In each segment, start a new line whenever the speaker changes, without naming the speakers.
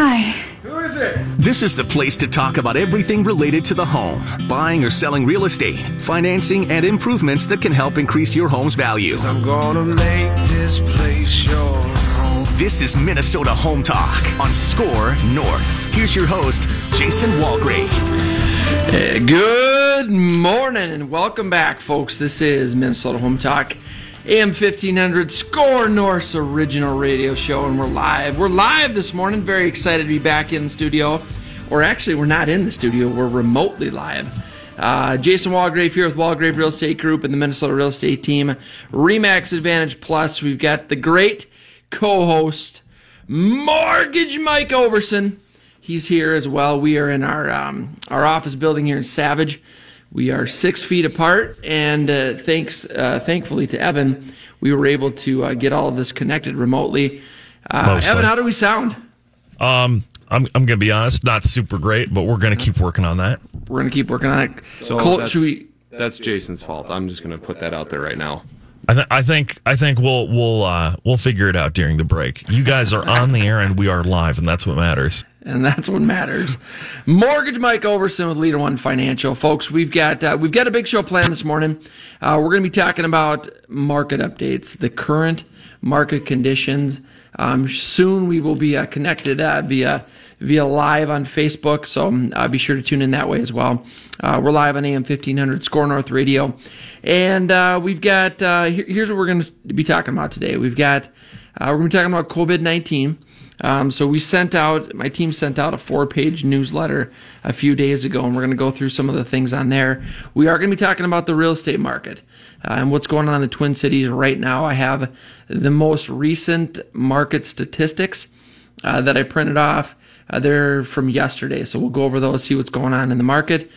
Hi. Who is it?
This is the place to talk about everything related to the home buying or selling real estate, financing, and improvements that can help increase your home's value.
I'm gonna make this place your home.
This is Minnesota Home Talk on SKOR North. Here's your host, Jason Walgrave.
Hey, good morning and welcome back, folks. This is Minnesota Home Talk, AM 1500 SKOR North's original radio show, and we're live. We're live this morning. Very excited to be back in the studio. Or actually, we're not in the studio, we're remotely live. Uh, Jason Walgrave here with Walgrave Real Estate Group and the Minnesota Real Estate Team. Remax Advantage Plus. We've got the great co host, Mortgage Mike Ouverson. He's here as well. We are in our um, our office building here in Savage. We are six feet apart, and uh, thanks, uh, thankfully to Evan, we were able to uh, get all of this connected remotely. Uh, Evan, how do we sound?
Um, I'm I'm gonna be honest, not super great, but we're gonna keep working on that.
We're gonna keep working on it.
So
Cole,
that's,
should we?
that's Jason's fault. I'm just going to put that out there right now.
I, th- I think I think we'll we'll uh, we'll figure it out during the break. You guys are on the air and we are live, and that's what matters.
And that's what matters. Mortgage Mike Ouverson with Leader One Financial, folks. We've got uh, we've got a big show planned this morning. Uh, we're going to be talking about market updates, the current market conditions. Um, soon we will be uh, connected uh, via via live on Facebook, so um, uh, be sure to tune in that way as well. Uh, we're live on AM fifteen hundred SKOR North Radio, and we've got here, here's what we're going to be talking about today. We've got we're going to be talking about COVID nineteen. Um, so we sent out, my team sent out a four page newsletter a few days ago, and we're going to go through some of the things on there. We are going to be talking about the real estate market uh, and what's going on in the Twin Cities right now. I have the most recent market statistics uh, that I printed off. Uh, they're from yesterday, so we'll go over those, see what's going on in the market.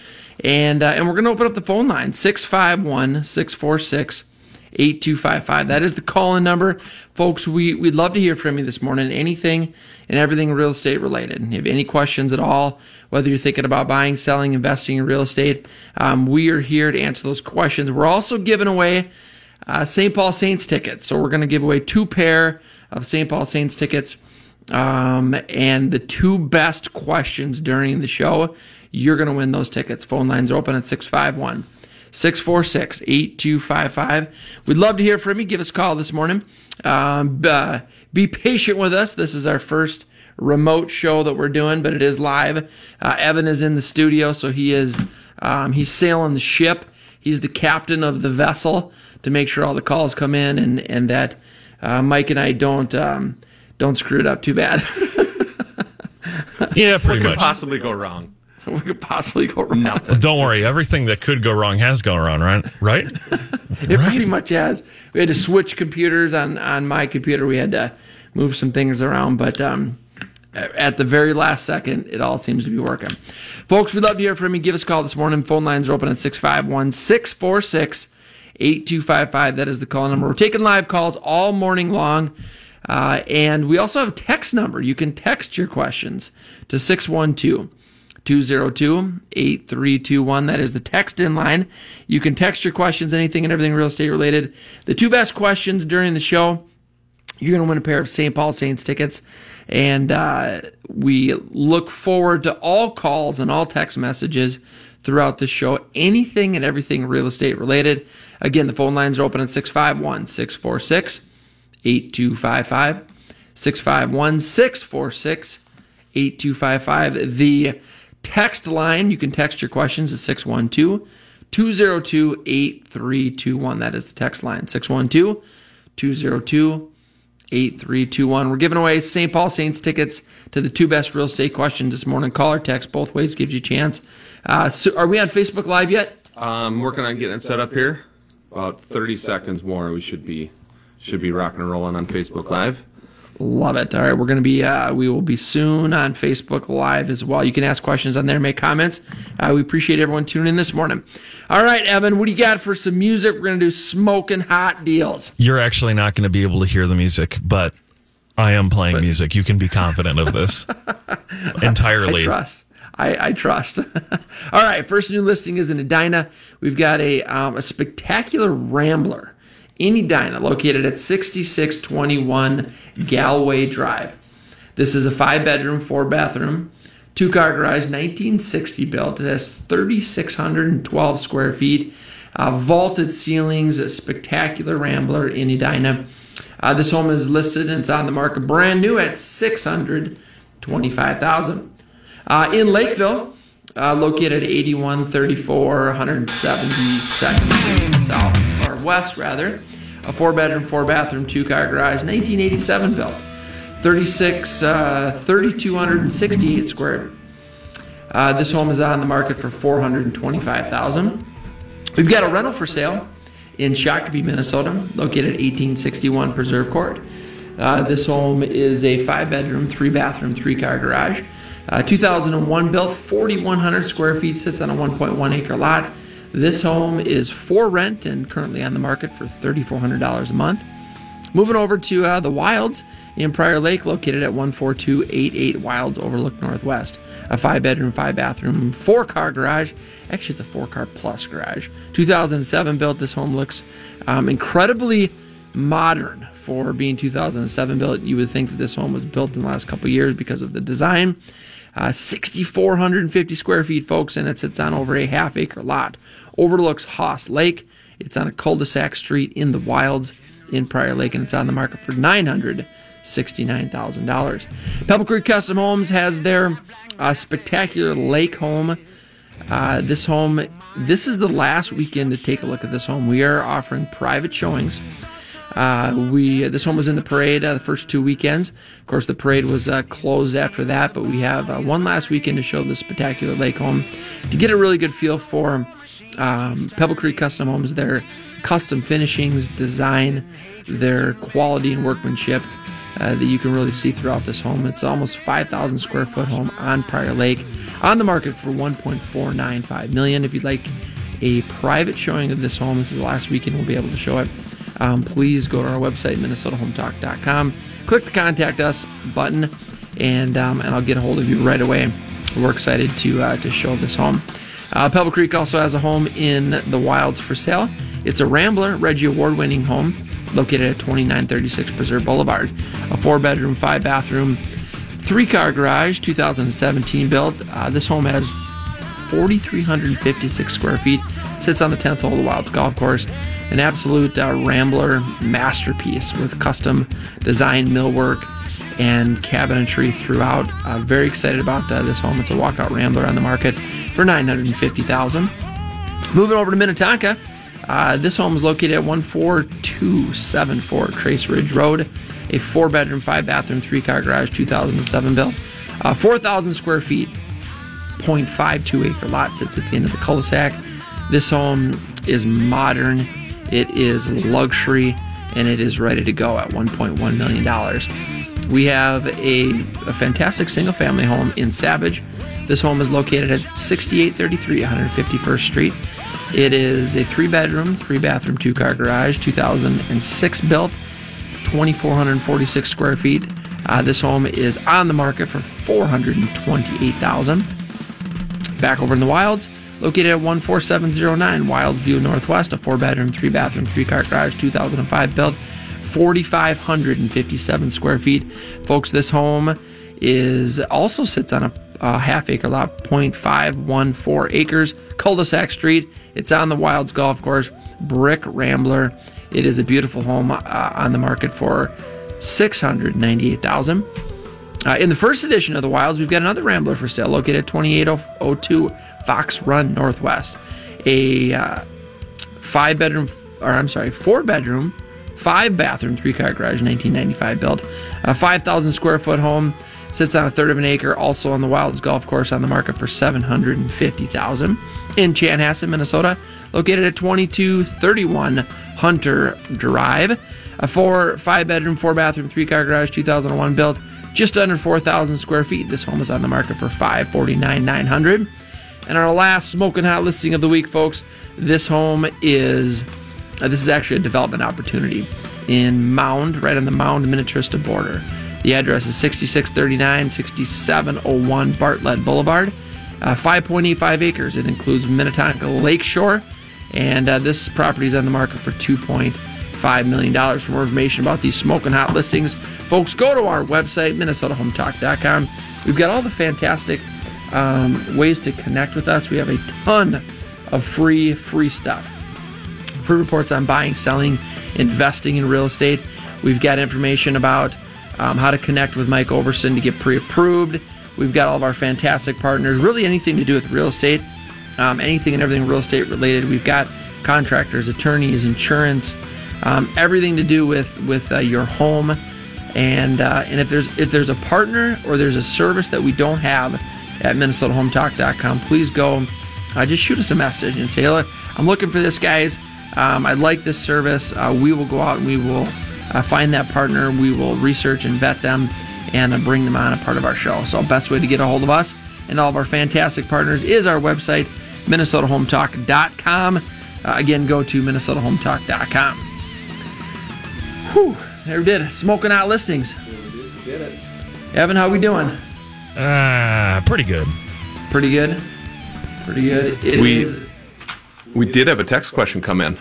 And, uh, and we're going to open up the phone line 651 646 8255. That is the call in number. Folks, we, we'd love to hear from you this morning. Anything and everything real estate related. If you have any questions at all, whether you're thinking about buying, selling, investing in real estate, um, we are here to answer those questions. We're also giving away uh, St. Paul Saints tickets. So we're going to give away two pair of St. Paul Saints tickets. Um, and the two best questions during the show, you're going to win those tickets. Phone lines are open at 651- 646 8255. We'd love to hear from you. Give us a call this morning. Um, uh, be patient with us. This is our first remote show that we're doing, but it is live. Uh, Evan is in the studio, so he is um, he's sailing the ship. He's the captain of the vessel to make sure all the calls come in and and that uh, Mike and I don't um, don't screw it up too bad.
Yeah,
What
pretty
could possibly go wrong?
we could possibly go wrong.
Nothing.
Don't worry, everything that could go wrong has gone wrong, right? Right?
It pretty much has. We had to switch computers on on my computer. We had to move some things around, but um, at the very last second, it all seems to be working. Folks, we'd love to hear from you. Give us a call this morning. Phone lines are open at 651 646 8255. That is the call number. We're taking live calls all morning long. Uh, and we also have a text number. You can text your questions to 612 202 8321. That is the text in line. You can text your questions, anything and everything real estate related. The two best questions during the show, you're going to win a pair of St. Paul Saints tickets. And uh, we look forward to all calls and all text messages throughout the show. Anything and everything real estate related. Again, the phone lines are open at 651 646 8255. 651 646 8255. The text line, you can text your questions at 612 202 8321. That is the text line 612 202 8321. We're giving away St. Paul Saints tickets to the two best real estate questions this morning. Call or text, both ways gives you a chance. Uh, so are we on Facebook Live yet?
I'm working on getting it set up here. About 30 seconds more, we should be should be rocking and rolling on Facebook Live.
Love it. All right, we're going to be, uh, we will be soon on Facebook Live as well. You can ask questions on there, make comments. Uh, we appreciate everyone tuning in this morning. All right, Evan, what do you got for some music? We're going to do smoking hot deals.
You're actually not going to be able to hear the music, but I am playing music. You can be confident of this entirely.
I trust. I, I trust. All right, first new listing is in Edina. We've got a, um, a spectacular Rambler Edina, located at 6621 Galway Drive. This is a five bedroom, four bathroom, two car garage, 1960 built. It has 3,612 square feet, uh, vaulted ceilings, a spectacular Rambler in Edina. Uh, this home is listed and it's on the market brand new at 625000 uh, In Lakeville, uh, located at 8134 172nd Street South, or West rather, a four bedroom, four bathroom, two car garage, 1987 built. 36, uh, 3,268 square. Uh, this home is on the market for 425,000. We've got a rental for sale in Shakopee, Minnesota, located 1861 Preserve Court. Uh, this home is a five bedroom, three bathroom, three car garage. Uh, 2001 built, 4,100 square feet, sits on a 1.1 acre lot. This home is for rent and currently on the market for $3,400 a month. Moving over to uh, the Wilds in Prior Lake, located at 14288 Wilds Overlook Northwest. A five bedroom, five bathroom, four car garage. Actually, it's a four car plus garage. 2007 built. This home looks um, incredibly modern for being 2007 built. You would think that this home was built in the last couple years because of the design. Uh, 6,450 square feet, folks, and it sits on over a half acre lot. Overlooks Haas Lake. It's on a cul de sac street in the wilds in Prior Lake, and it's on the market for $969,000. Pebble Creek Custom Homes has their uh, spectacular lake home. Uh, this home, this is the last weekend to take a look at this home. We are offering private showings. Uh, we this home was in the parade uh, the first two weekends. Of course, the parade was uh, closed after that, but we have uh, one last weekend to show this spectacular lake home to get a really good feel for um, Pebble Creek Custom Homes, their custom finishings, design, their quality and workmanship uh, that you can really see throughout this home. It's almost 5,000 square foot home on Prior Lake, on the market for 1.495 million. If you'd like a private showing of this home, this is the last weekend we'll be able to show it. Um, please go to our website, minnesotahometalk.com. Click the contact us button, and um, and I'll get a hold of you right away. We're excited to uh, to show this home. Uh, Pebble Creek also has a home in the wilds for sale. It's a Rambler Reggie Award winning home located at 2936 Preserve Boulevard. A four bedroom, five bathroom, three car garage, 2017 built. Uh, this home has 4,356 square feet, sits on the 10th hole of the Wilds Golf Course. An absolute uh, Rambler masterpiece with custom design millwork and cabinetry throughout. Uh, very excited about uh, this home. It's a walkout Rambler on the market for 950000 Moving over to Minnetonka, uh, this home is located at 14274 Trace Ridge Road, a four bedroom, five bathroom, three car garage, 2007 built, uh, 4,000 square feet, 0.52 acre lot sits at the end of the cul de sac. This home is modern, it is luxury, and it is ready to go at $1.1 million. We have a, a fantastic single family home in Savage. This home is located at 6833 151st Street. It is a three bedroom, three bathroom, two car garage, 2006 built, 2,446 square feet. Uh, this home is on the market for 428000 Back over in the wilds, located at 14709 Wilds View Northwest, a four bedroom, three bathroom, three car garage, 2005 built, 4,557 square feet. Folks, this home is also sits on a, a half acre lot, 0.514 acres, cul-de-sac street. It's on the Wilds Golf Course, brick rambler. It is a beautiful home uh, on the market for 698,000. Uh, in the first edition of the Wilds, we've got another Rambler for sale located at 2802 Fox Run Northwest. A uh, five bedroom, or I'm sorry, four bedroom, five bathroom, three car garage, 1995 built. A 5,000 square foot home sits on a third of an acre, also on the Wilds Golf Course on the market for 750000 In Chanhassen, Minnesota, located at 2231 Hunter Drive. A four, five bedroom, four bathroom, three car garage, 2001 built, just under 4,000 square feet. This home is on the market for five forty-nine nine hundred. And our last smoking hot listing of the week, folks. This home is uh, this is actually a development opportunity in Mound, right on the Mound Minnetrista border. The address is 6639 6701 Bartlett Boulevard. Uh, 5.85 acres. It includes Minnetonka Lakeshore, and uh, this property is on the market for $2.5 million. For more information about these smoking hot listings, folks, go to our website, minnesotahometalk.com. We've got all the fantastic um, ways to connect with us. We have a ton of free, free stuff. Free reports on buying, selling, investing in real estate. We've got information about um, how to connect with Mike Ouverson to get pre approved. We've got all of our fantastic partners, really anything to do with real estate, um, anything and everything real estate related. We've got contractors, attorneys, insurance, um, everything to do with with uh, your home. And uh, and if there's if there's a partner or there's a service that we don't have at MinnesotaHometalk.com, please go. Uh, just shoot us a message and say, "Look, I'm looking for this, guys. Um, I like this service. Uh, we will go out and we will uh, find that partner. We will research and vet them and uh, bring them on a part of our show. So, best way to get a hold of us and all of our fantastic partners is our website, MinnesotaHometalk.com. Uh, again, go to MinnesotaHometalk.com. Whew, there we did it. Smoking out listings. Evan, how are we doing?
Ah, pretty good.
Pretty good. Pretty good. It
We-
is-
We did have a text question come in.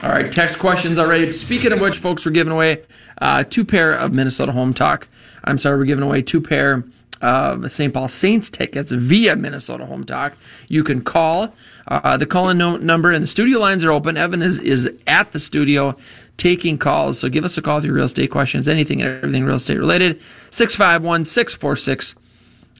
All right, text questions already. Speaking of which, folks, we're giving away uh, two pair of Minnesota Home Talk. I'm sorry, we're giving away two pair of St. Paul Saints tickets via Minnesota Home Talk. You can call. Uh, the call-in no- number and the studio lines are open. Evan is is at the studio taking calls. So give us a call with your real estate questions, anything and everything real estate related. 651 646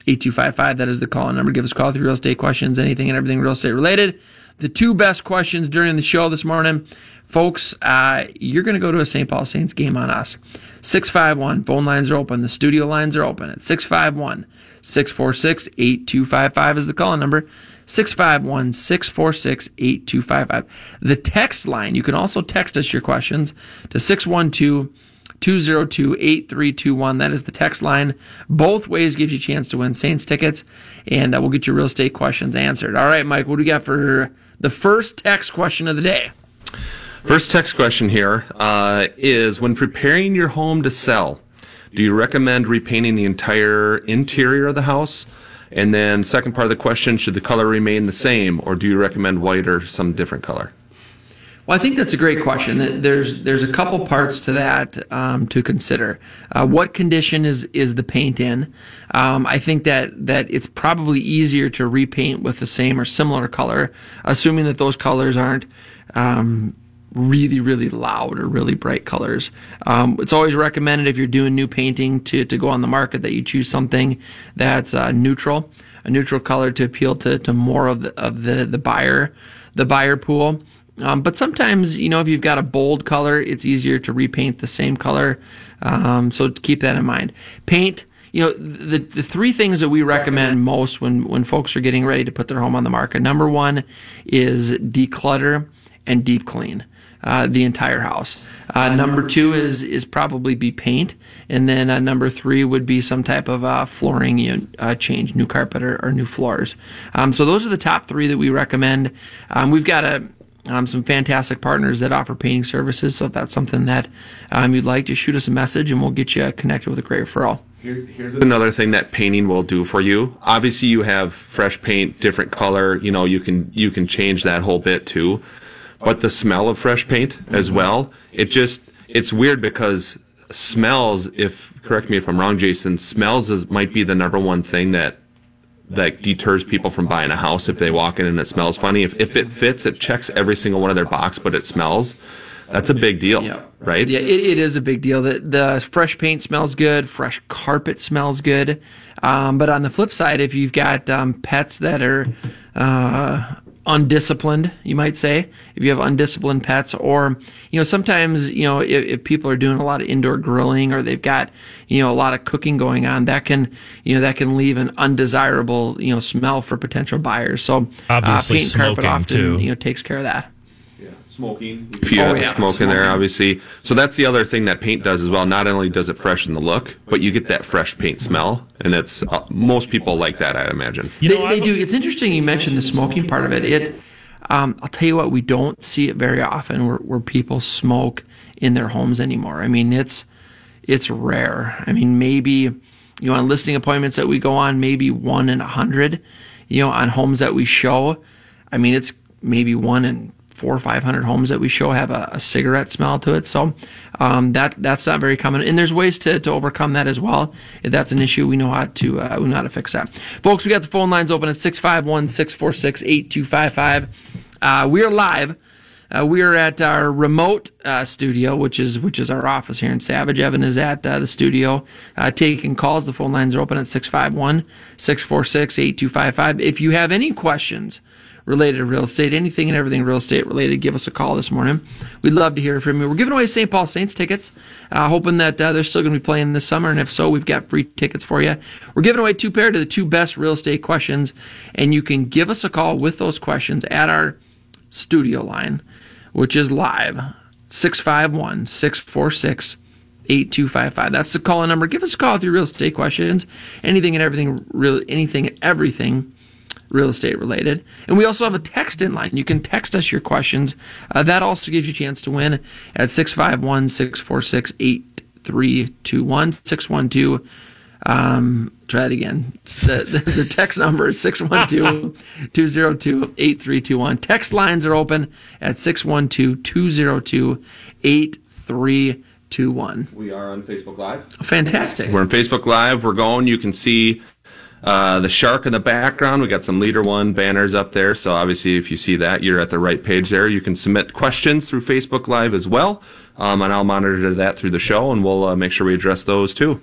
8255. That is the call number. Give us a call with your real estate questions, anything and everything real estate related. The two best questions during the show this morning, folks, uh, you're going to go to a St. Paul Saints game on us. 651. Phone lines are open. The studio lines are open at 651 646 8255 is the call number. 651 646 8255. The text line, you can also text us your questions to 612 202 8321. That is the text line. Both ways gives you a chance to win Saints tickets, and uh, we'll get your real estate questions answered. All right, Mike, what do we got for the first text question of the day?
First text question here uh, is when preparing your home to sell, do you recommend repainting the entire interior of the house? And then, second part of the question, should the color remain the same, or do you recommend white or some different color?
Well, I think that's a great question. There's there's a couple parts to that um, to consider. Uh, what condition is is the paint in? Um, I think that that it's probably easier to repaint with the same or similar color, assuming that those colors aren't um, really really loud or really bright colors. Um, it's always recommended if you're doing new painting to to go on the market that you choose something that's uh, neutral, a neutral color to appeal to to more of the of the the buyer the buyer pool. Um, but sometimes, you know, if you've got a bold color, it's easier to repaint the same color. Um, so keep that in mind. Paint, you know, the the three things that we recommend most when when folks are getting ready to put their home on the market. Number one is declutter and deep clean. Uh, the entire house. Uh, number two is is probably be paint, and then uh, number three would be some type of uh, flooring uh, change, new carpet or, or new floors. Um, so those are the top three that we recommend. Um, we've got a um, some fantastic partners that offer painting services. So if that's something that um, you'd like, just shoot us a message and we'll get you connected with a great referral.
Here's another thing that painting will do for you. Obviously, you have fresh paint, different color. You know, you can you can change that whole bit too. But the smell of fresh paint as well, it just it's weird because smells. If correct me if I'm wrong, Jason, smells is might be the number one thing that that deters people from buying a house if they walk in and it smells funny. If if it fits, it checks every single one of their box, but it smells. That's a big deal,
Yeah.
right?
Yeah, it, it is a big deal. The, the fresh paint smells good, fresh carpet smells good. Um, but on the flip side, if you've got um, pets that are uh, undisciplined, you might say, if you have undisciplined pets, or you know, sometimes you know, if, if people are doing a lot of indoor grilling or they've got you know a lot of cooking going on, that can you know that can leave an undesirable you know smell for potential buyers. So
Obviously
uh, paint carpet often
too.
you know takes care of that.
Smoking. If you
Oh,
have
yeah,
smoke in there, obviously. So that's the other thing that paint does as well. Not only does it freshen the look, but you get that fresh paint smell, and it's uh, most people like that, I'd imagine.
You
they,
know,
they
I've-
do. It's interesting you mentioned the smoking part of it. It, um, I'll tell you what, we don't see it very often where, where people smoke in their homes anymore. I mean, it's it's rare. I mean, maybe you know on listing appointments that we go on, maybe one in a hundred. You know, on homes that we show, I mean, it's maybe one in four or five hundred homes that we show have a, a cigarette smell to it. So um, that that's not very common, and there's ways to, to overcome that as well. If that's an issue, we know how to uh, we know how to fix that. Folks, we got the phone lines open at 651-646-8255. Uh, we are live. Uh, we are at our remote uh, studio, which is which is our office here in Savage. Evan is at uh, the studio uh, taking calls. The phone lines are open at 651 646 8255. If you have any questions related to real estate, anything and everything real estate related, give us a call this morning. We'd love to hear from you. We're giving away St. Paul Saints tickets, uh, hoping that uh, they're still going to be playing this summer. And if so, we've got free tickets for you. We're giving away two pair to the two best real estate questions, and you can give us a call with those questions at our studio line which is live 651 646 8255. That's the call number. Give us a call with your real estate questions, anything and everything, real, anything and everything real estate related. And we also have a text in line. You can text us your questions. Uh, that also gives you a chance to win at 651 646 8321 612 um, try it again. The, the text number is 612-202-8321. Text lines are open at 612-202-8321.
We are on Facebook Live.
Fantastic.
We're on Facebook Live. We're going. You can see uh, the shark in the background. We got some Leader One banners up there. So obviously, if you see that, you're at the right page there. You can submit questions through Facebook Live as well. Um, and I'll monitor that through the show, and we'll uh, make sure we address those too.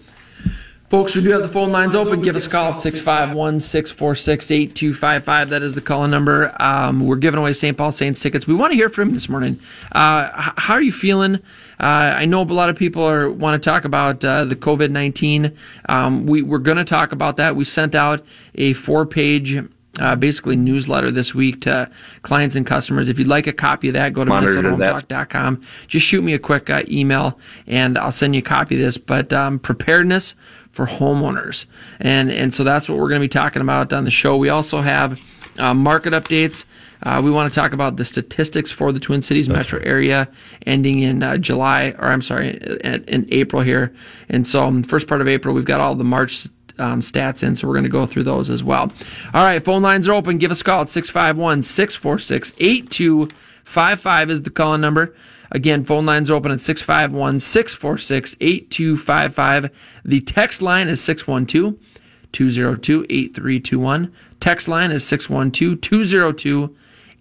Folks, we do have the phone lines open. Give us a call at 651 646 8255. That is the call number. Um, we're giving away St. Paul Saints tickets. We want to hear from you this morning. Uh, how are you feeling? Uh, I know a lot of people are want to talk about uh, the COVID 19. Um, we, we're going to talk about that. We sent out a four page uh, basically newsletter this week to clients and customers. If you'd like a copy of that, go to minnesotahometalk.com. Just shoot me a quick uh, email and I'll send you a copy of this. But um, preparedness for homeowners. And, and so that's what we're going to be talking about on the show. We also have uh, market updates. Uh, we want to talk about the statistics for the Twin Cities That's metro right. area ending in uh, July, or I'm sorry, in, in April here. And so, um, first part of April, we've got all the March um, stats in, so we're going to go through those as well. All right, phone lines are open. Give us a call at 651 646 8255 is the call number. Again, phone lines are open at 651 646 8255. The text line is 612 202 8321. Text line is 612 202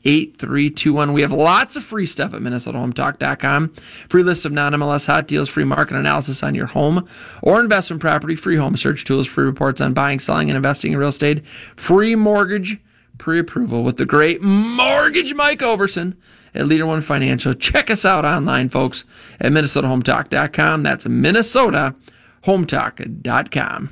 8321. We have lots of free stuff at MinnesotaHometalk.com. Free list of non MLS hot deals, free market analysis on your home or investment property, free home search tools, free reports on buying, selling, and investing in real estate, free mortgage pre approval with the great Mortgage Mike Ouverson at Leader One Financial. Check us out online, folks, at MinnesotaHometalk.com. That's MinnesotaHometalk.com.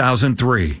2003.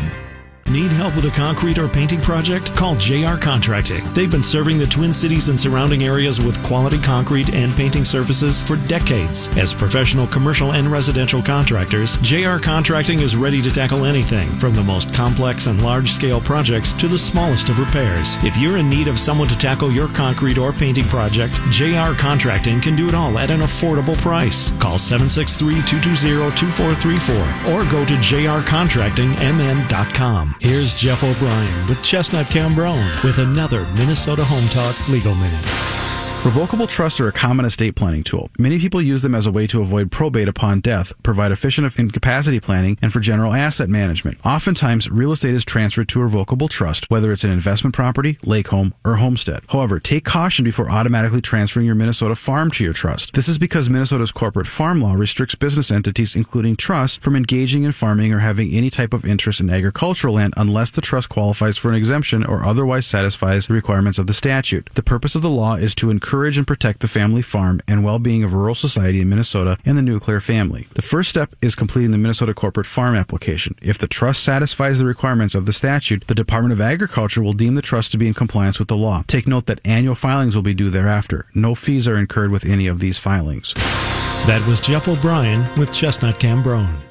Need help with a concrete or painting project? Call JR Contracting. They've been serving the Twin Cities and surrounding areas with quality concrete and painting services for decades. As professional commercial and residential contractors, JR Contracting is ready to tackle anything from the most complex and large scale projects to the smallest of repairs. If you're in need of someone to tackle your concrete or painting project, JR Contracting can do it all at an affordable price. Call 763-220-2434 or go to jrcontractingmn.com. Here's Jeff O'Brien with Chestnut Cambronne with another Minnesota Home Talk Legal Minute.
Revocable trusts are a common estate planning tool. Many people use them as a way to avoid probate upon death, provide efficient incapacity planning, and for general asset management. Oftentimes, real estate is transferred to a revocable trust, whether it's an investment property, lake home, or homestead. However, take caution before automatically transferring your Minnesota farm to your trust. This is because Minnesota's corporate farm law restricts business entities, including trusts, from engaging in farming or having any type of interest in agricultural land unless the trust qualifies for an exemption or otherwise satisfies the requirements of the statute. The purpose of the law is to encourage encourage and protect the family farm and well-being of rural society in Minnesota and the nuclear family. The first step is completing the Minnesota corporate farm application. If the trust satisfies the requirements of the statute, the Department of Agriculture will deem the trust to be in compliance with the law. Take note that annual filings will be due thereafter. No fees are incurred with any of these filings.
That was Jeff O'Brien with Chestnut Cambronne.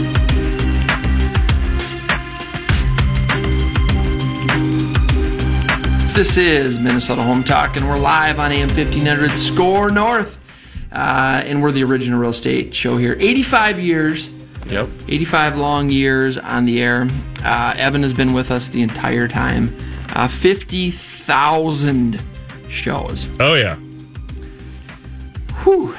This is Minnesota Home Talk, and we're live on AM 1500 SKOR North. Uh, and we're the original real estate show here. 85 years.
Yep.
85 long years on the air. Uh, Evan has been with us the entire time. Uh, 50,000 shows.
Oh, yeah.
Whew.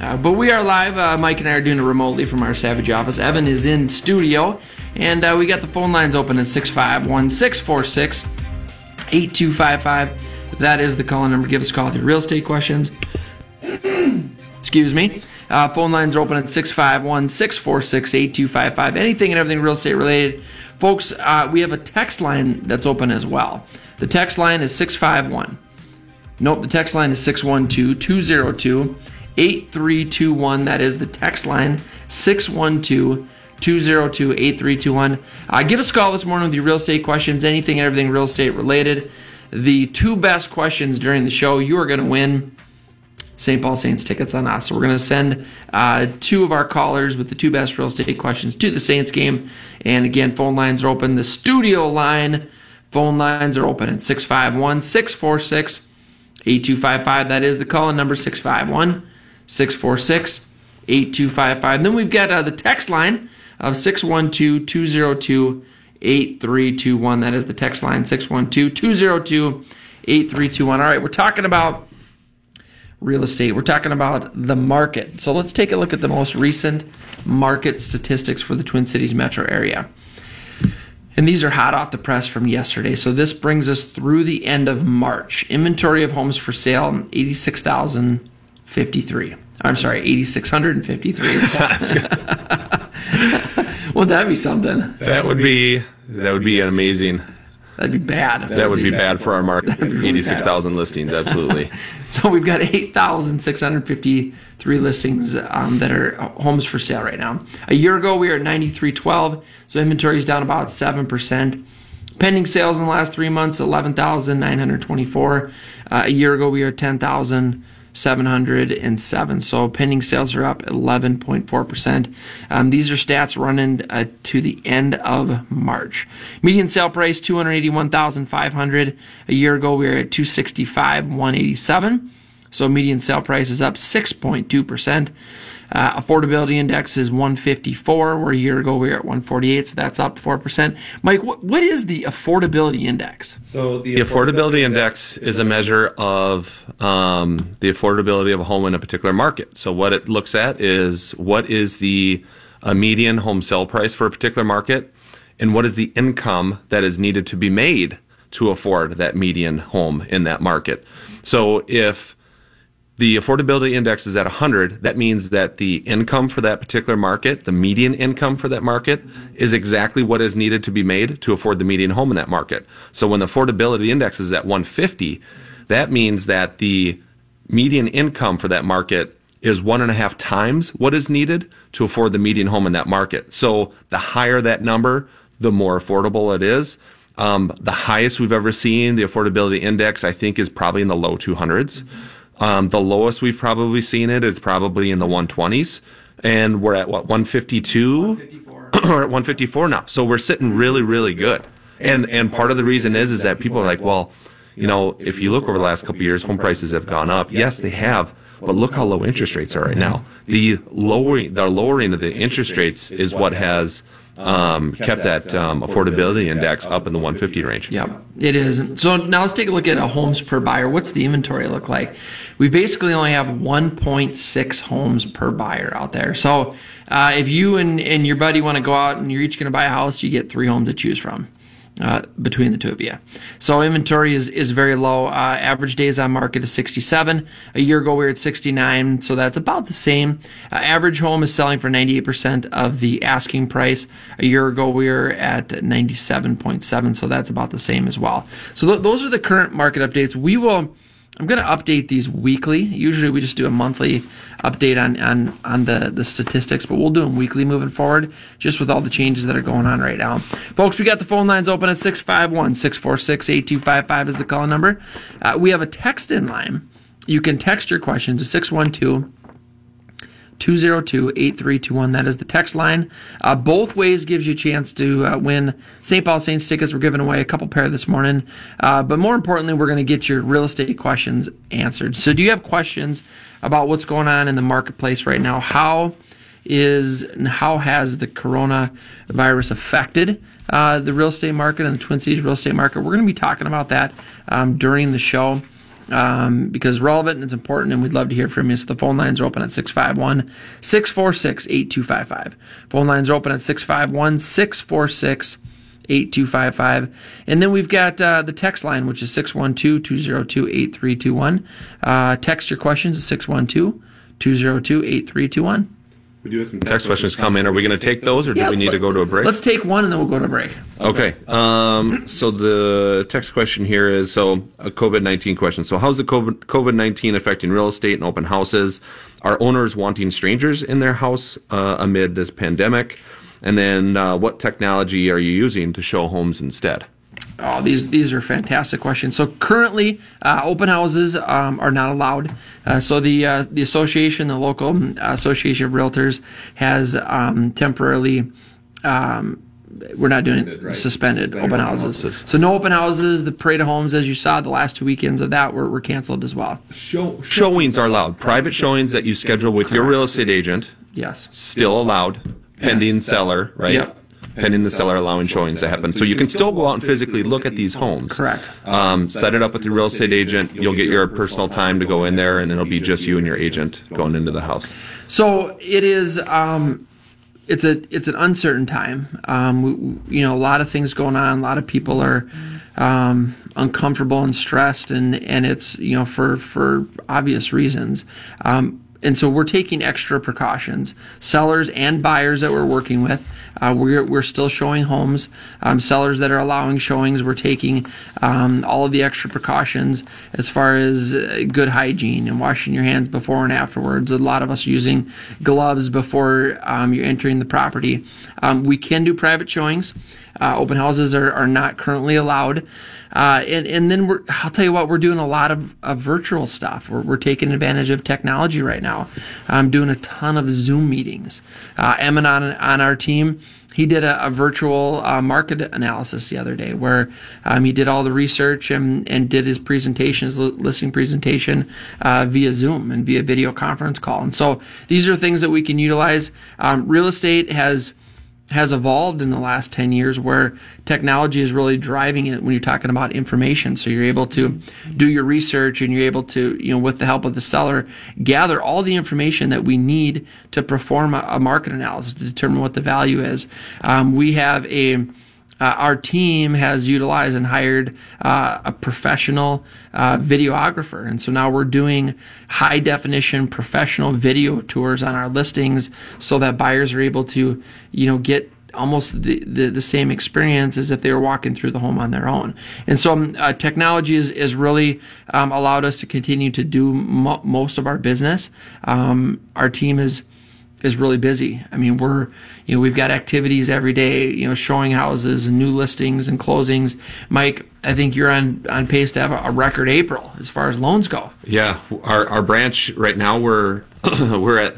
Uh, but we are live. Uh, Mike and I are doing it remotely from our Savage office. Evan is in studio, and uh, we got the phone lines open at 651 646 8255. That is the call number. Give us a call with your real estate questions. Excuse me. Uh, phone lines are open at 651 646 8255. Anything and everything real estate related. Folks, uh, we have a text line that's open as well. The text line is 651. Nope, the text line is 612 202 8321. That is the text line 612 202 8321. Uh, give us a call this morning with your real estate questions, anything and everything real estate related. The two best questions during the show, you are going to win St. Paul Saints tickets on us. So we're going to send uh, two of our callers with the two best real estate questions to the Saints game. And again, phone lines are open. The studio line phone lines are open at 651 646 8255. That is the call in number 651 646 8255. Then we've got uh, the text line of 612 202 8321. That is the text line 612 202 8321. All right, we're talking about real estate. We're talking about the market. So let's take a look at the most recent market statistics for the Twin Cities metro area. And these are hot off the press from yesterday. So this brings us through the end of March. Inventory of homes for sale 86,053. I'm sorry, 8,653. Would that be something?
That would be that would be an amazing.
That'd be bad.
That, would be bad for our market. Eighty-six thousand listings, absolutely.
So we've got 8,653 listings um, that are homes for sale right now. A year ago, we were at 9,312, so inventory is down about 7%. Pending sales in the last three months, 11,924. Uh, a year ago, we were at 10,707. So pending sales are up 11.4%. Um, these are stats running uh, to the end of March. Median sale price 281,500. A year ago, we were at 265, 187. So median sale price is up 6.2%. Uh, affordability index is 154, where a year ago we were at 148, so that's up 4%. Mike, what, what is the affordability index?
So the affordability index is a measure of um, the affordability of a home in a particular market. So what it looks at is what is the uh, median home sale price for a particular market, and what is the income that is needed to be made to afford that median home in that market. So if the affordability index is at 100, that means that the income for that particular market, the median income for that market, is exactly what is needed to be made to afford the median home in that market. So when the affordability index is at 150, that means that the median income for that market is one and a half times what is needed to afford the median home in that market. So the higher that number, the more affordable it is. Um, the highest we've ever seen, the affordability index, I think, is probably in the low 200s. Um, the lowest we've probably seen it is probably in the 120s, and we're at what 152 or at 154 now. So we're sitting really, really good. And and part of the reason is is that people are like, well, you know, if you look over the last couple of years, home prices have gone up. Yes, they have, but look how low interest rates are right now. The lowering the lowering of the interest rates is what has um, kept that um, affordability index up in the 150 range.
Yep, it is. So now let's take a look at a homes per buyer. What's the inventory look like? We basically only have 1.6 homes per buyer out there. So uh, if you and, and your buddy want to go out and you're each going to buy a house, you get three homes to choose from. Uh, between the two of you. So inventory is, is very low. Uh, average days on market is 67. A year ago we were at 69, so that's about the same. Uh, average home is selling for 98% of the asking price. A year ago we were at 97.7, so that's about the same as well. So th- those are the current market updates. We will. I'm going to update these weekly. Usually we just do a monthly update on, on, on the, the statistics, but we'll do them weekly moving forward, just with all the changes that are going on right now. Folks, we got the phone lines open at 651 646 8255 is the call number. Uh, we have a text in line. You can text your questions to 612 202-8321. That is the text line. Uh, both ways gives you a chance to uh, win St. Paul Saints tickets. We're giving away a couple pair this morning. Uh, but more importantly, we're going to get your real estate questions answered. So do you have questions about what's going on in the marketplace right now? How is how has the coronavirus affected uh, the real estate market and the Twin Cities real estate market? We're going to be talking about that um, during the show um, because relevant and it's important, and we'd love to hear from you. So the phone lines are open at 651 646 8255. Phone lines are open at 651 646 8255. And then we've got uh, the text line, which is 612 202 8321. Uh, Text your questions at 612 202 8321.
We do have some text questions come in. Are we going to take those, or do
Yeah,
we need to go to a break?
Let's take one and then we'll go to a break.
Okay. Um, so the text question here is so a COVID nineteen question. So how's the COVID COVID nineteen affecting real estate and open houses? Are owners wanting strangers in their house uh, amid this pandemic? And then uh, what technology are you using to show homes instead?
Oh, these these are fantastic questions. So currently, uh, open houses um, are not allowed. Uh, so the uh, the association, the local uh, association of realtors, has um, temporarily. Um, we're not doing it suspended open houses. So no open houses. The parade of homes, as you saw, the last two weekends of that were, were canceled as well.
Show, showings are allowed. Private showings that you schedule with your real estate agent.
Yes.
Still allowed, pending seller, right?
Yep.
Pending the seller allowing showings to happen. So you can still go out and physically look at these homes.
Correct.
Um, set it up with your real estate agent. You'll get your personal time to go in there, and it'll be just you and your agent going into the house.
So it is. Um, it's a it's an uncertain time. Um, we, you know, a lot of things going on. A lot of people are um, uncomfortable and stressed, and and it's you know for for obvious reasons. Um, and so we're taking extra precautions. Sellers and buyers that we're working with, uh, we're, we're still showing homes. Um, sellers that are allowing showings, we're taking um, all of the extra precautions as far as uh, good hygiene and washing your hands before and afterwards. A lot of us using gloves before um, you're entering the property. Um, we can do private showings. Uh, open houses are, are not currently allowed. Uh, and, and then we're, I'll tell you what, we're doing a lot of, of virtual stuff. We're, we're taking advantage of technology right now. I'm doing a ton of Zoom meetings. Uh, Emin on, on our team, he did a, a virtual uh, market analysis the other day where um, he did all the research and, and did his presentation, his listing presentation uh, via Zoom and via video conference call. And so these are things that we can utilize. Um, real estate has has evolved in the last 10 years where technology is really driving it when you're talking about information. So you're able to do your research and you're able to you know with the help of the seller gather all the information that we need to perform a, market analysis to determine what the value is. Um, we have a uh, our team has utilized and hired uh, a professional uh, videographer. And so now we're doing high definition professional video tours on our listings so that buyers are able to, you know, get almost the, the, the same experience as if they were walking through the home on their own. And so um, uh, technology has is, is really um, allowed us to continue to do mo- most of our business. Um, our team is is really busy. I mean, we're, you know, we've got activities every day, you know, showing houses and new listings and closings. Mike, I think you're on, on pace to have a, record April as far as loans go.
Yeah, our, our branch right now we're we're at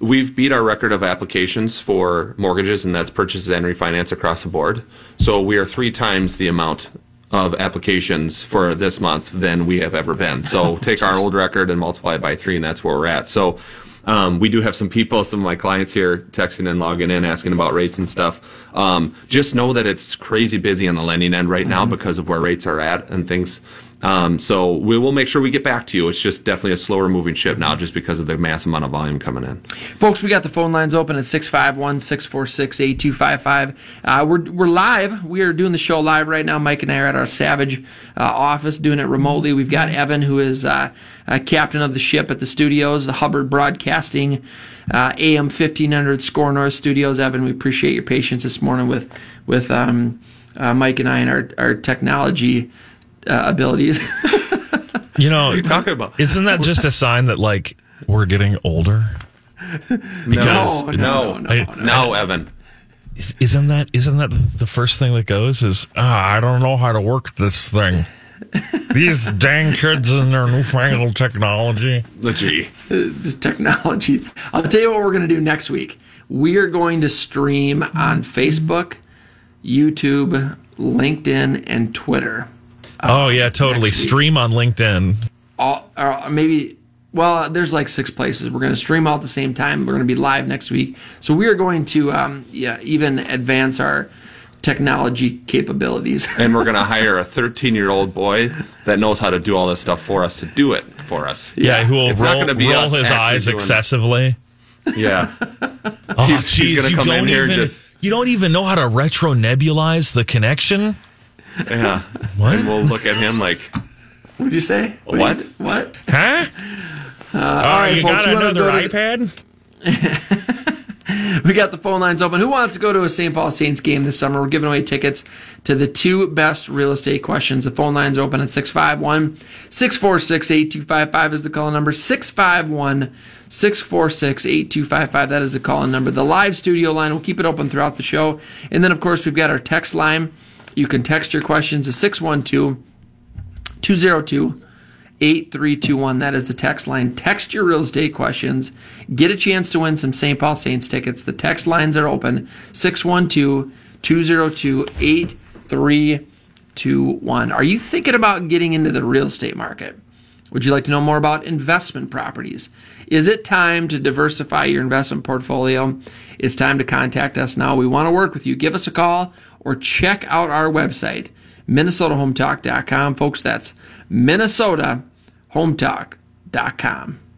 we've beat our record of applications for mortgages, and that's purchases and refinance across the board. So we are three times the amount of applications for this month than we have ever been. So take our old record and multiply it by three, and that's where we're at. So um, we do have some people, some of my clients here texting and logging in, asking about rates and stuff. Um, just know that it's crazy busy on the lending end right now because of where rates are at and things. Um, so we will make sure we get back to you. It's just definitely a slower moving ship now just because of the mass amount of volume coming in.
Folks, we got the phone lines open at 651 646 8255. Uh, We're we're live. We are doing the show live right now. Mike and I are at our Savage uh, office doing it remotely. We've got Evan, who is uh, captain of the ship at the studios, the Hubbard Broadcasting. Uh, AM 1500 SKOR North Studios. Evan, we appreciate your patience this morning with with um, uh, Mike and I and our, our technology uh, abilities.
You know,
are you talking about?
Isn't that just a sign that like we're getting older? Because
no, no,
I-
no, Evan.
Isn't that isn't that the first thing that goes is ah, I don't know how to work this thing. These dang kids and their newfangled technology.
The G.
This technology. I'll tell you what we're going to do next week. We are going to stream on Facebook, YouTube, LinkedIn, and Twitter.
Oh yeah, totally. Stream on LinkedIn.
all or maybe well there's like six places we're going to stream all at the same time we're going to be live next week so we are going to um, yeah even advance our technology capabilities
And we're going to hire a 13 year old boy that knows how to do all this stuff for us to do it for us.
Yeah, who will
It's not
roll,
be
roll his eyes
doing-
excessively.
Yeah.
Oh,
He's- he's
jeez, you don't even
just-
you don't even know how to retro nebulize the connection.
Yeah.
What?
And we'll look at him like,
what'd you say
What?
you- what
Huh?
uh,
Oh,
all right
you
folks,
got
we wanna
another
go to-
iPad?
we got the phone lines open. Who wants to go to a St. Paul Saints game this summer? We're giving away tickets to the two best real estate questions. The phone lines open at 651 646 8255 is the call number. 651 646 8255. That is the call number. The live studio line, we'll keep it open throughout the show. And then, of course, we've got our text line. You can text your questions to 612 202 8321. That is the text line. Text your real estate questions. Get a chance to win some St. Paul Saints tickets. The text lines are open 612 202 8321. Are you thinking about getting into the real estate market? Would you like to know more about investment properties? Is it time to diversify your investment portfolio? It's time to contact us now. We want to work with you. Give us a call or check out our website, minnesotahometalk.com. Folks, that's minnesotahometalk.com.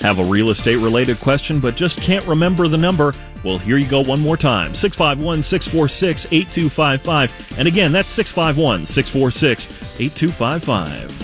Have a real estate related question but just can't remember the number? Well, here you go one more time 651 646 8255. And again, that's 651 646 8255.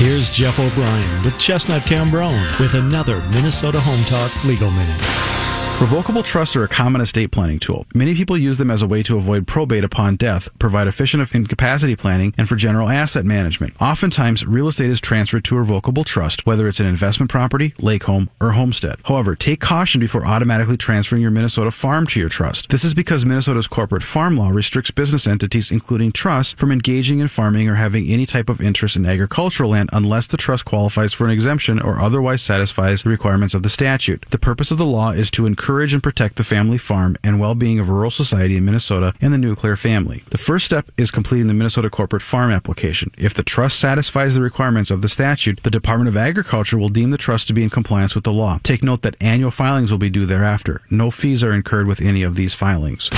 Here's Jeff O'Brien with Chestnut Cambronne with another Minnesota Home Talk Legal Minute.
Revocable trusts are a common estate planning tool. Many people use them as a way to avoid probate upon death, provide efficient incapacity planning, and for general asset management. Oftentimes, real estate is transferred to a revocable trust, whether it's an investment property, lake home, or homestead. However, take caution before automatically transferring your Minnesota farm to your trust. This is because Minnesota's corporate farm law restricts business entities, including trusts, from engaging in farming or having any type of interest in agricultural land unless the trust qualifies for an exemption or otherwise satisfies the requirements of the statute. The purpose of the law is to encourage and protect the family farm and well-being of rural society in Minnesota and the nuclear family. The first step is completing the Minnesota corporate farm application. If the trust satisfies the requirements of the statute, the Department of Agriculture will deem the trust to be in compliance with the law. Take note that annual filings will be due thereafter. No fees are incurred with any of these filings.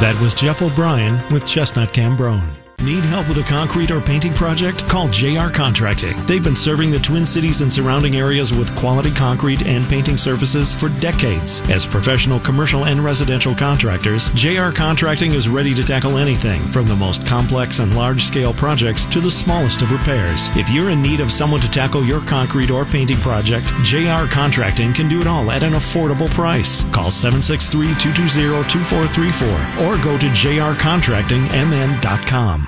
That was Jeff O'Brien with Chestnut Cambronne. Need help with a concrete or painting project? Call JR Contracting. They've been serving the Twin Cities and surrounding areas with quality concrete and painting services for decades. As professional commercial and residential contractors, JR Contracting is ready to tackle anything from the most complex and large scale projects to the smallest of repairs. If you're in need of someone to tackle your concrete or painting project, JR Contracting can do it all at an affordable price. Call 763-220-2434 or go to jrcontractingmn.com.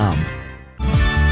www.thebeatmaker.com.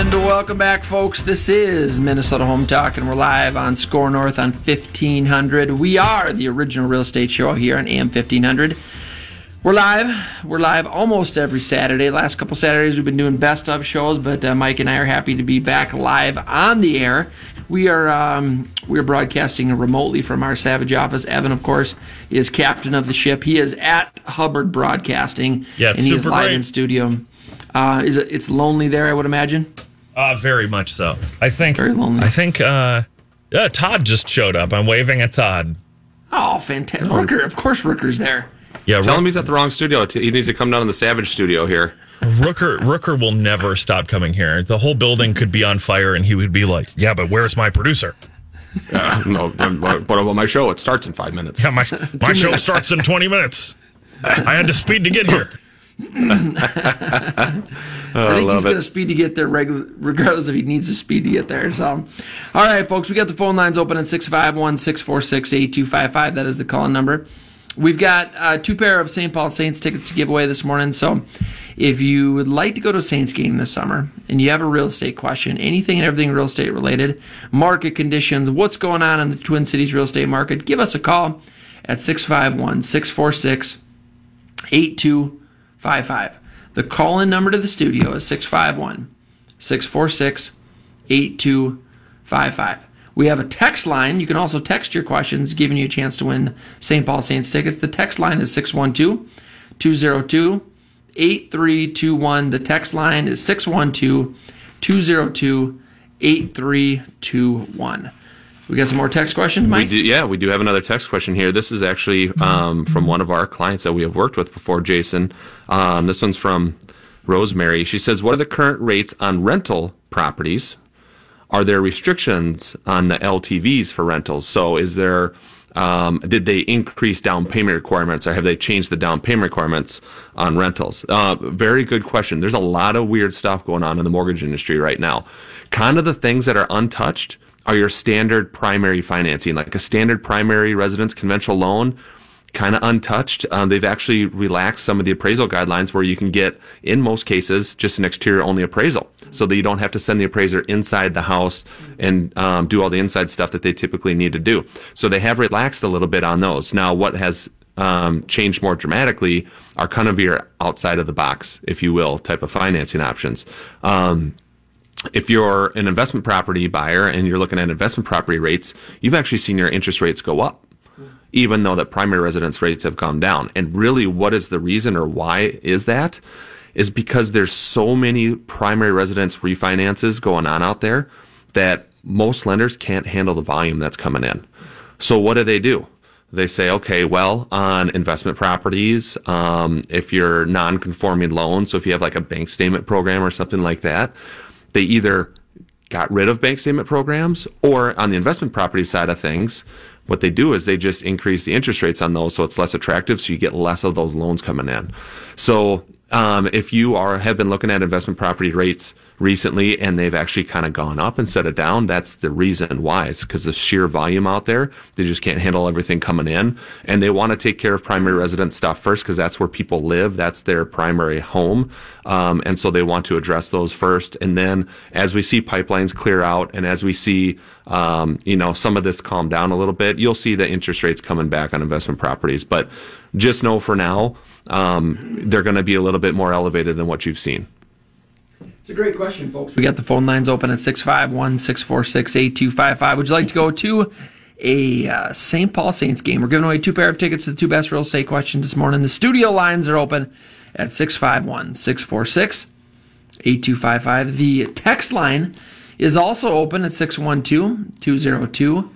And welcome back, folks. This is Minnesota Home Talk, and we're live on SKOR North on 1500. We are the original real estate show here on AM 1500. We're live. We're live almost every Saturday. Last couple Saturdays we've been doing best of shows, but uh, Mike and I are happy to be back live on the air. We are um, we are broadcasting remotely from our Savage office. Evan, of course, is captain of the ship. He is at Hubbard Broadcasting.
Yeah,
and he is live
great.
in studio. Uh, is it? It's lonely there, I would imagine.
Uh, very much so. I think.
Very lonely.
I think. Uh, yeah, Todd just showed up. I'm waving at Todd.
Oh, fantastic! Rooker, of course, Rooker's there.
Yeah,
Tell him he's at the wrong studio. He needs to come down to the Savage studio here.
Rooker Rooker will never stop coming here. The whole building could be on fire, and he would be like, "Yeah, but where's my producer?
Uh, no, what about my show? It starts in five minutes.
Yeah, my my show starts in 20 minutes. I had to speed to get here."
I think he's going to speed to get there, regu- regardless if he needs to speed to get there. So, all right, folks, we got the phone lines open at 651 646 8255. That is the call number. We've got uh, two pair of St. Paul Saints tickets to give away this morning. So, if you would like to go to a Saints game this summer and you have a real estate question, anything and everything real estate related, market conditions, what's going on in the Twin Cities real estate market, give us a call at 651 646 8255. The call in number to the studio is 651 646 8255. We have a text line. You can also text your questions, giving you a chance to win St. Paul Saints tickets. The text line is 612 202 8321. The text line is 612 202 8321. We got some more text questions,
We
Mike?
do, yeah, we do have another text question here. This is actually um, from one of our clients that we have worked with before, Jason. Um, this one's from Rosemary. She says, "What are the current rates on rental properties? Are there restrictions on the LTVs for rentals? So, is there um, did they increase down payment requirements, or have they changed the down payment requirements on rentals? Uh, very good question. There's a lot of weird stuff going on in the mortgage industry right now. Kind of the things that are untouched are your standard primary financing, like a standard primary residence conventional loan, kind of untouched. Um, they've actually relaxed some of the appraisal guidelines where you can get, in most cases, just an exterior only appraisal so that you don't have to send the appraiser inside the house and um, do all the inside stuff that they typically need to do. So they have relaxed a little bit on those. Now, what has um, changed more dramatically are kind of your outside of the box, if you will, type of financing options. Um, if you're an investment property buyer and you're looking at investment property rates, you've actually seen your interest rates go up, even though the primary residence rates have gone down. And really, what is the reason or why is that? Is because there's so many primary residence refinances going on out there that most lenders can't handle the volume that's coming in. So what do they do? They say, okay, well, on investment properties, um, if you're non-conforming loans, so if you have like a bank statement program or something like that, they either got rid of bank statement programs or on the investment property side of things, what they do is they just increase the interest rates on those so it's less attractive, so you get less of those loans coming in. So um, if you are have been looking at investment property rates recently and they've actually kind of gone up instead of down, that's the reason why. It's because the sheer volume out there, they just can't handle everything coming in, and they want to take care of primary residence stuff first because that's where people live, that's their primary home, um, and so they want to address those first. And then as we see pipelines clear out, and as we see um, you know some of this calm down a little bit, you'll see the interest rates coming back on investment properties. But just know for now, um, they're going to be a little bit more elevated than what you've seen.
It's a great question, folks. We got the phone lines open at 651 646 8255. Would you like to go to a uh, St. Paul Saints game? We're giving away two pair of tickets to the two best real estate questions this morning. The studio lines are open at 651 646 8255. The text line is also open at 612 202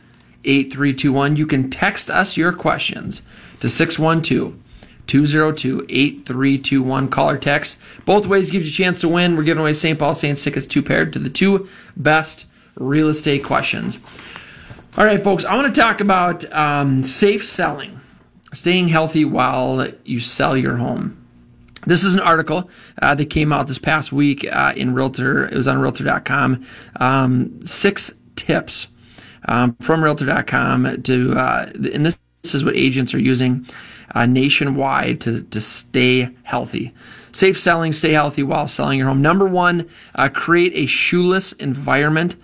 8321. You can text us your questions to 612 202-8321 call or text. Both ways gives you a chance to win. We're giving away St. Paul Saints tickets two paired to the two best real estate questions. All right, folks, I want to talk about um, safe selling, staying healthy while you sell your home. This is an article uh, that came out this past week uh, in Realtor. It was on Realtor.com. Um, six tips um, from Realtor.com to, uh, and this, this, is what agents are using uh, nationwide to, to stay healthy. Safe selling, stay healthy while selling your home. Number one, uh, create a shoeless environment.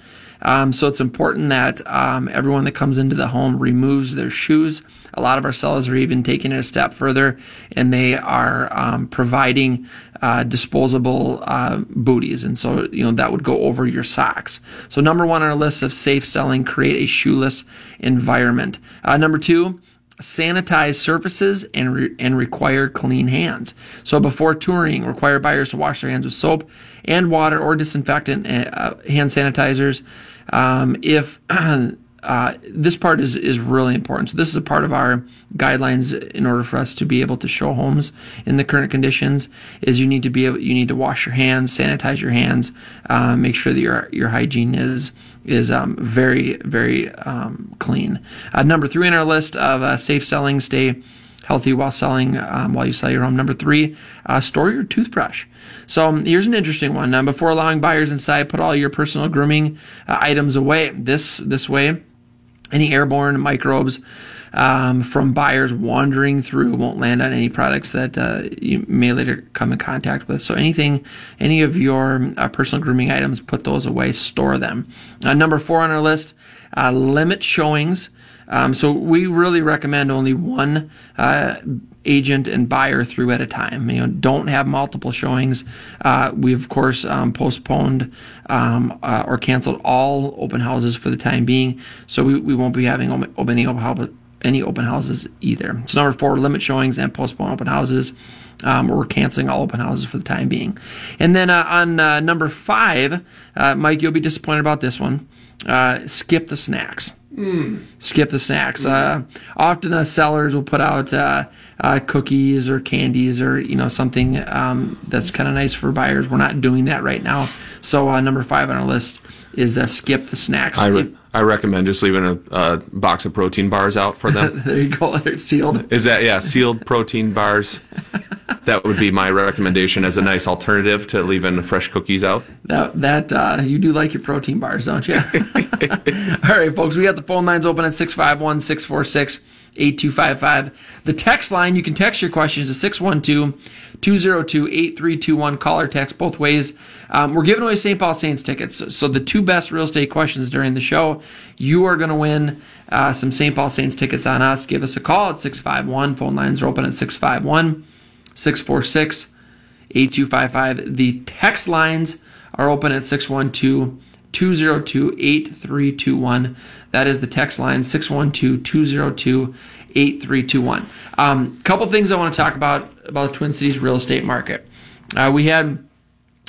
Um, so it's important that um, everyone that comes into the home removes their shoes. A lot of our sellers are even taking it a step further, and they are um, providing uh, disposable uh, booties, and so you know that would go over your socks. So number one on our list of safe selling: create a shoeless environment. Uh, number two sanitize surfaces and, re- and require clean hands. So before touring, require buyers to wash their hands with soap and water or disinfectant uh, hand sanitizers. Um, if uh, this part is is really important. So this is a part of our guidelines in order for us to be able to show homes in the current conditions. Is you need to be able, you need to wash your hands, sanitize your hands, uh, make sure that your your hygiene is is um, very very um, clean. Uh, number three on our list of uh, safe selling, stay healthy while selling um, while you sell your home. Number three, uh, store your toothbrush. So um, here's an interesting one. Um, before allowing buyers inside, put all your personal grooming uh, items away. This this way, any airborne microbes um, from buyers wandering through won't land on any products that uh, you may later come in contact with. So anything, any of your uh, personal grooming items, put those away, store them. Uh, number four on our list, uh, limit showings. Um, so we really recommend only one uh, agent and buyer through at a time. You know, don't have multiple showings. Uh, we of course um, postponed um, uh, or canceled all open houses for the time being, so we, we won't be having open, any open any open houses either. So number four, limit showings and postpone open houses. Um, we're canceling all open houses for the time being. And then uh, on uh, number five, uh, Mike, you'll be disappointed about this one. Uh, skip the snacks. Mm. Skip the snacks. Mm. often uh, sellers will put out uh, cookies or candies or you know something um, that's kind of nice for buyers. We're not doing that right now. So number five on our list is skip the snacks.
I, re- I recommend just leaving a, a, box of protein bars out for them.
there you go. They're sealed.
Is that yeah? Sealed protein bars. that would be my recommendation as a nice alternative to leaving fresh cookies out.
That that uh, you do like your protein bars, don't you? All right, folks, we got the phone lines open at 651 646 8255. The text line, you can text your questions to 612 202 8321. Call or text both ways. Um, we're giving away St. Paul Saints tickets. So, the two best real estate questions during the show, you are going to win uh, some St. Paul Saints tickets on us. Give us a call at 651. Phone lines are open at 651 646 8255. The text lines are open at 612 202 8321. That is the text line 612 202 8321. A um, couple things I want to talk about about the Twin Cities real estate market. Uh, we had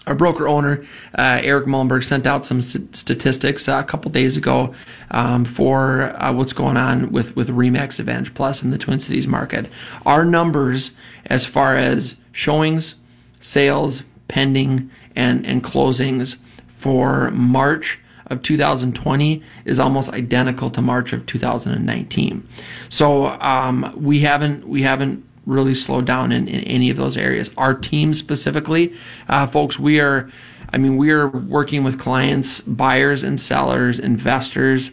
our broker owner, uh, Eric Mullenberg, sent out some st- statistics uh, a couple days ago um, for uh, what's going on with, with REMAX Advantage Plus in the Twin Cities market. Our numbers, as far as showings, sales, pending, and, and closings for March of 2020 is almost identical to March of 2019. So um, we haven't we haven't really slowed down in, in any of those areas. Our team specifically, uh, folks, we are. I mean, we are working with clients, buyers and sellers, investors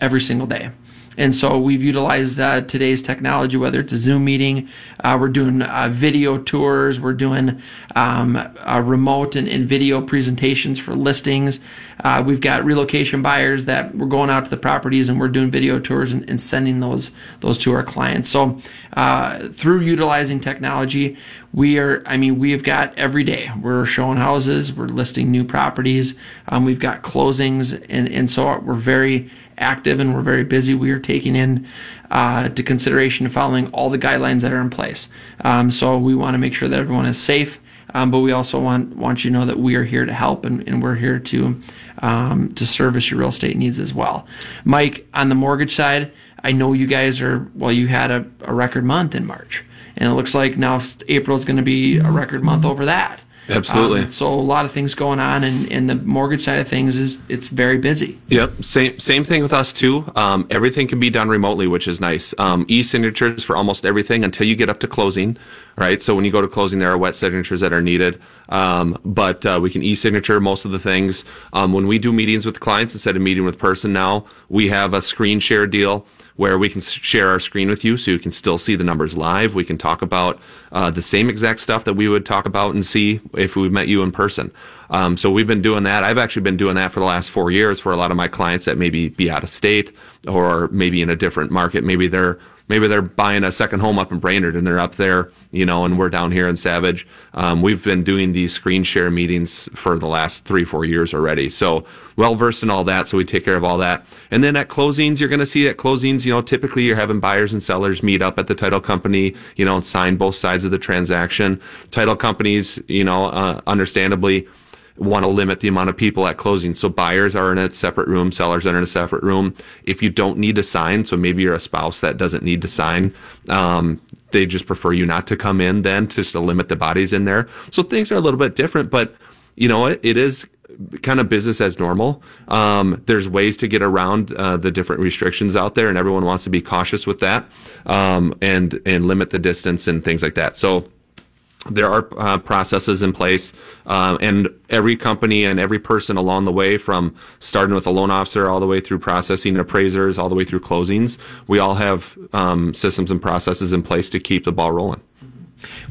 every single day. And so we've utilized uh, today's technology, whether it's a Zoom meeting, uh, we're doing uh, video tours, we're doing um, remote and, and, video presentations for listings. Uh, we've got relocation buyers that we're going out to the properties and we're doing video tours and, and sending those those to our clients. So uh, through utilizing technology, we are. I mean, we've got every day we're showing houses, we're listing new properties, um, we've got closings, and and so we're very active and we're very busy. We are taking in uh, to consideration following all the guidelines that are in place. Um, so we want to make sure that everyone is safe, um, but we also want want you to know that we are here to help and, and we're here to um, to service your real estate needs as well. Mike, on the mortgage side, I know you guys are well. You had a, a record month in March. and it looks like now April is going to be a record month over that.
Absolutely.
Um, so a lot of things going on, and, and the mortgage side of things is it's very busy.
Yep. Same same thing with us too. Um, everything can be done remotely, which is nice. Um, e-signatures for almost everything until you get up to closing, right? So when you go to closing, there are wet signatures that are needed. Um, but uh, we can e-signature most of the things. Um, when we do meetings with clients instead of meeting with person now, we have a screen share deal where we can share our screen with you so you can still see the numbers live. We can talk about uh, the same exact stuff that we would talk about and see if we met you in person. Um, so we've been doing that. I've actually been doing that for the last four years for a lot of my clients that maybe be out of state or maybe in a different market. Maybe they're maybe they're buying a second home up in Brainerd and they're up there, you know, and we're down here in Savage. Um, we've been doing these screen share meetings for the last three, four years already. So well versed in all that. So we take care of all that. And then at closings, you're going to see at closings, you know, typically you're having buyers and sellers meet up at the title company, you know, and sign both sides of the transaction. Title companies, you know, uh, understandably, want to limit the amount of people at closing. So buyers are in a separate room, sellers are in a separate room. If you don't need to sign, so maybe you're a spouse that doesn't need to sign, um, they just prefer you not to come in then just to limit the bodies in there. So things are a little bit different, but you know what? It is kind of business as normal. Um, there's ways to get around uh, the different restrictions out there, and everyone wants to be cautious with that um, and and limit the distance and things like that. So there are uh, processes in place, um, and every company and every person along the way, from starting with a loan officer all the way through processing appraisers, all the way through closings, we all have um, systems and processes in place to keep the ball rolling.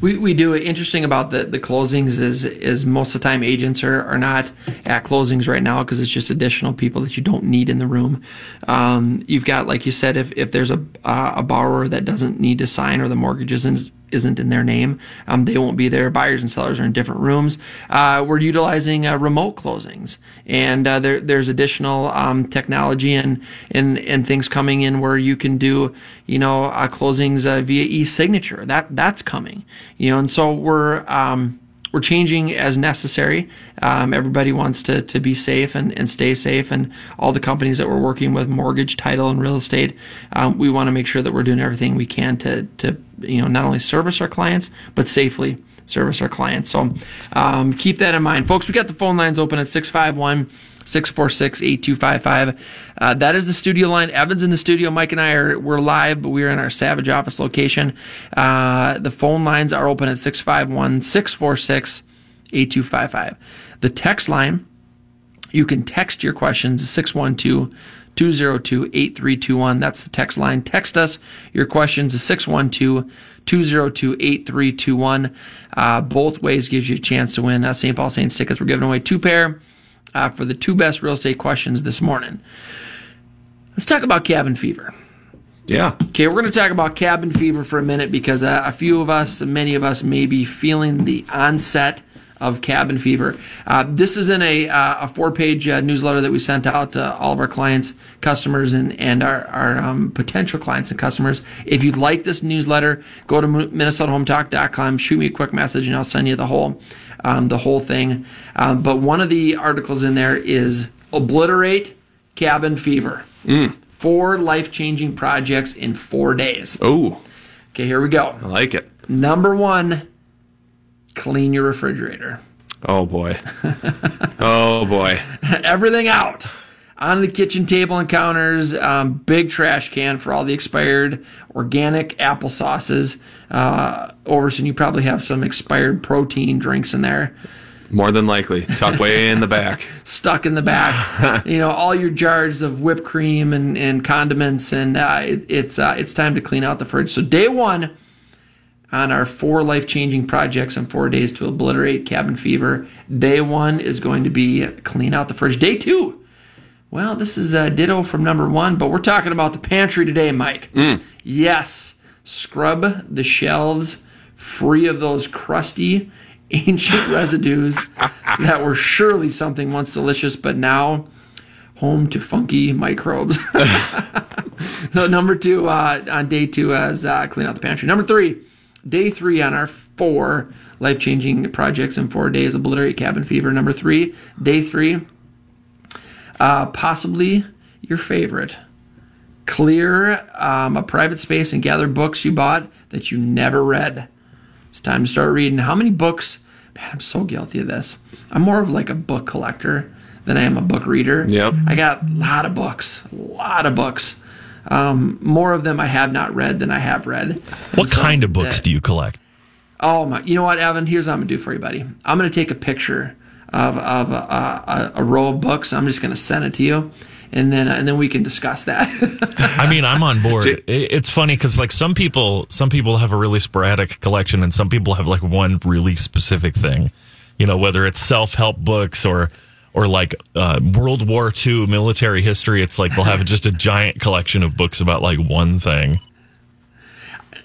We, we do interesting about the, the closings is is most of the time agents are, are not at closings right now because it's just additional people that you don't need in the room. Um, you've got like you said if, if there's a uh, a borrower that doesn't need to sign or the mortgage isn't isn't in their name, um, they won't be there. Buyers and sellers are in different rooms. Uh, we're utilizing uh, remote closings, and uh, there, there's additional um, technology and, and and things coming in where you can do, you know, uh, closings uh, via e-signature. That that's coming, you know, and so we're. Um, we're changing as necessary. Um, everybody wants to, to be safe and, and stay safe. And all the companies that we're working with, mortgage, title, and real estate, um, we want to make sure that we're doing everything we can to, to you know, not only service our clients, but safely service our clients. So um, keep that in mind. Folks, we got the phone lines open at 651 646 8255. Uh, that is the studio line. Evan's in the studio. Mike and I are we're live, but we're in our Savage office location. Uh, the phone lines are open at 651 646 8255. The text line, you can text your questions 612 202 8321. That's the text line. Text us your questions 612 202 8321. Uh, both ways gives you a chance to win uh, St. Paul Saints tickets. We're giving away two pair uh, for the two best real estate questions this morning. Let's talk about cabin fever.
Yeah.
Okay, we're going to talk about cabin fever for a minute because uh, a few of us, many of us, may be feeling the onset of cabin fever. Uh, this is in a, uh, a four-page uh, newsletter that we sent out to all of our clients, customers, and and our, our um, potential clients and customers. If you'd like this newsletter, go to minnesotahometalk.com, shoot me a quick message, and I'll send you the whole um, the whole thing. Um, but one of the articles in there is obliterate cabin fever. Four life-changing projects in four days.
Oh,
Okay, here we go.
I like it.
Number one, clean your refrigerator.
Oh boy. oh boy.
Everything out on the kitchen table and counters. Um, big trash can for all the expired organic apple sauces. Uh, Ouverson, you probably have some expired protein drinks in there.
More than likely, tucked way in the back.
stuck in the back. you know, all your jars of whipped cream and, and condiments, and uh, it, it's uh, it's time to clean out the fridge. So day one on our four life changing projects in four days to obliterate cabin fever. Day one is going to be clean out the fridge. Day two. Well, this is a ditto from number one, but we're talking about the pantry today, Mike. Yes, scrub the shelves free of those crusty ancient residues that were surely something once delicious, but now home to funky microbes. so number two uh, on day two is uh, clean out the pantry. Number three, day three on our four life-changing projects in four days, obliterate cabin fever. Number three, day three, uh, possibly your favorite, Clear um, a private space and gather books you bought that you never read. It's time to start reading. How many books? Man, I'm so guilty of this. I'm more of like a book collector than I am a book reader.
Yep.
I got a lot of books, a lot of books. Um, more of them I have not read than I have read.
What kind of books do you collect?
Oh my! You know what, Evan? Here's what I'm gonna do for you, buddy. I'm gonna take a picture of of a, a, a row of books. I'm just gonna send it to you, and then and then we can discuss that.
I mean, I'm on board. It's funny because like some people, some people have a really sporadic collection, and some people have like one really specific thing. You know, whether it's self help books or or like uh, World War II military history. It's like they'll have just a giant collection of books about like one thing.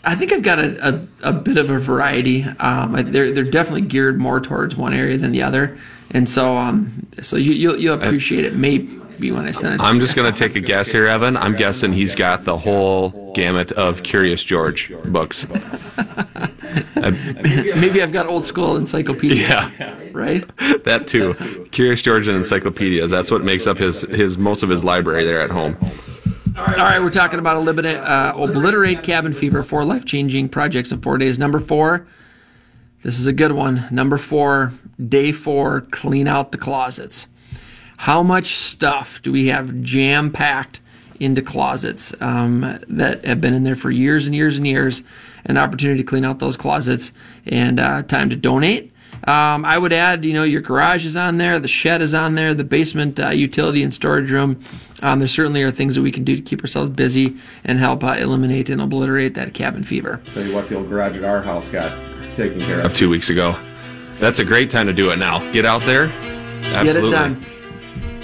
I think I've got a, a, a bit of a variety. Um, I- they're they're definitely geared more towards one area than the other, and so um so you you'll, you'll appreciate it maybe when I send it.
I'm just going to take a guess here, Evan. I'm guessing he's got the whole gamut of Curious George books.
maybe I've got old school encyclopedia.
Yeah.
Right.
that too. Curious George and encyclopedias. That's what makes up his his most of his library there at home.
All right, we're talking about eliminate, uh, obliterate cabin fever, four life changing projects in four days. Number four, this is a good one. Number four, day four, clean out the closets. How much stuff do we have jam packed into closets um, that have been in there for years and years and years? An opportunity to clean out those closets and uh, time to donate. Um, I would add, you know, your garage is on there, the shed is on there, the basement uh, utility and storage room. Um, there certainly are things that we can do to keep ourselves busy and help uh, eliminate and obliterate that cabin fever.
Tell you what, the old garage at our house got taken care of two weeks ago. That's a great time to do it now. Get out there. Absolutely.
Get it done.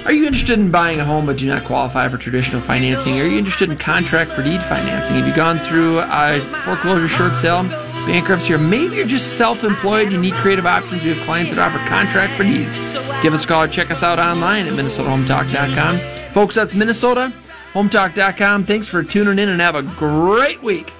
Are you interested in buying a home but do not qualify for traditional financing? Are you interested in contract for deed financing? Have you gone through a foreclosure, short sale, bankruptcy, or maybe you're just self employed? You need creative options. We have clients that offer contract for deeds. Give us a call or check us out online at MinnesotaHometalk.com. Folks, that's Minnesota. HomeTalk.com. Thanks for tuning in and have a great week.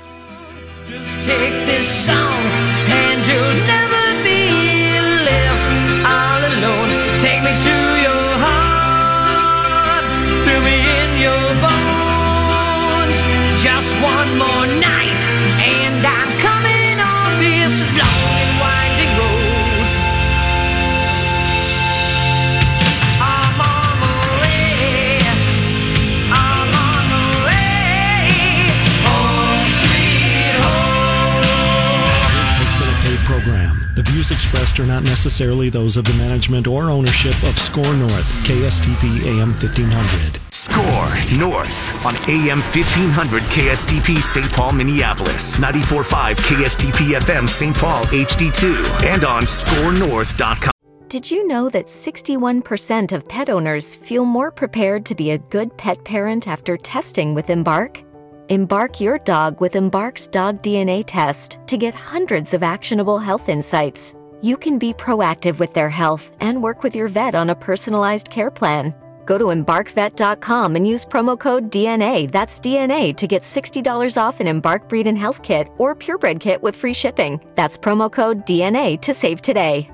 Views expressed are not necessarily those of the management or ownership of SKOR North, KSTP AM 1500.
SKOR North on AM 1500 KSTP St. Paul, Minneapolis, 94.5 KSTP FM St. Paul HD2, and on scorenorth.com.
Did you know that 61% of pet owners feel more prepared to be a good pet parent after testing with Embark? Embark your dog with Embark's dog DNA test to get hundreds of actionable health insights. You can be proactive with their health and work with your vet on a personalized care plan. Go to embarkvet.com and use promo code DNA, that's DNA, to get $60 off an Embark Breed and Health Kit or Purebred Kit with free shipping. That's promo code DNA to save today.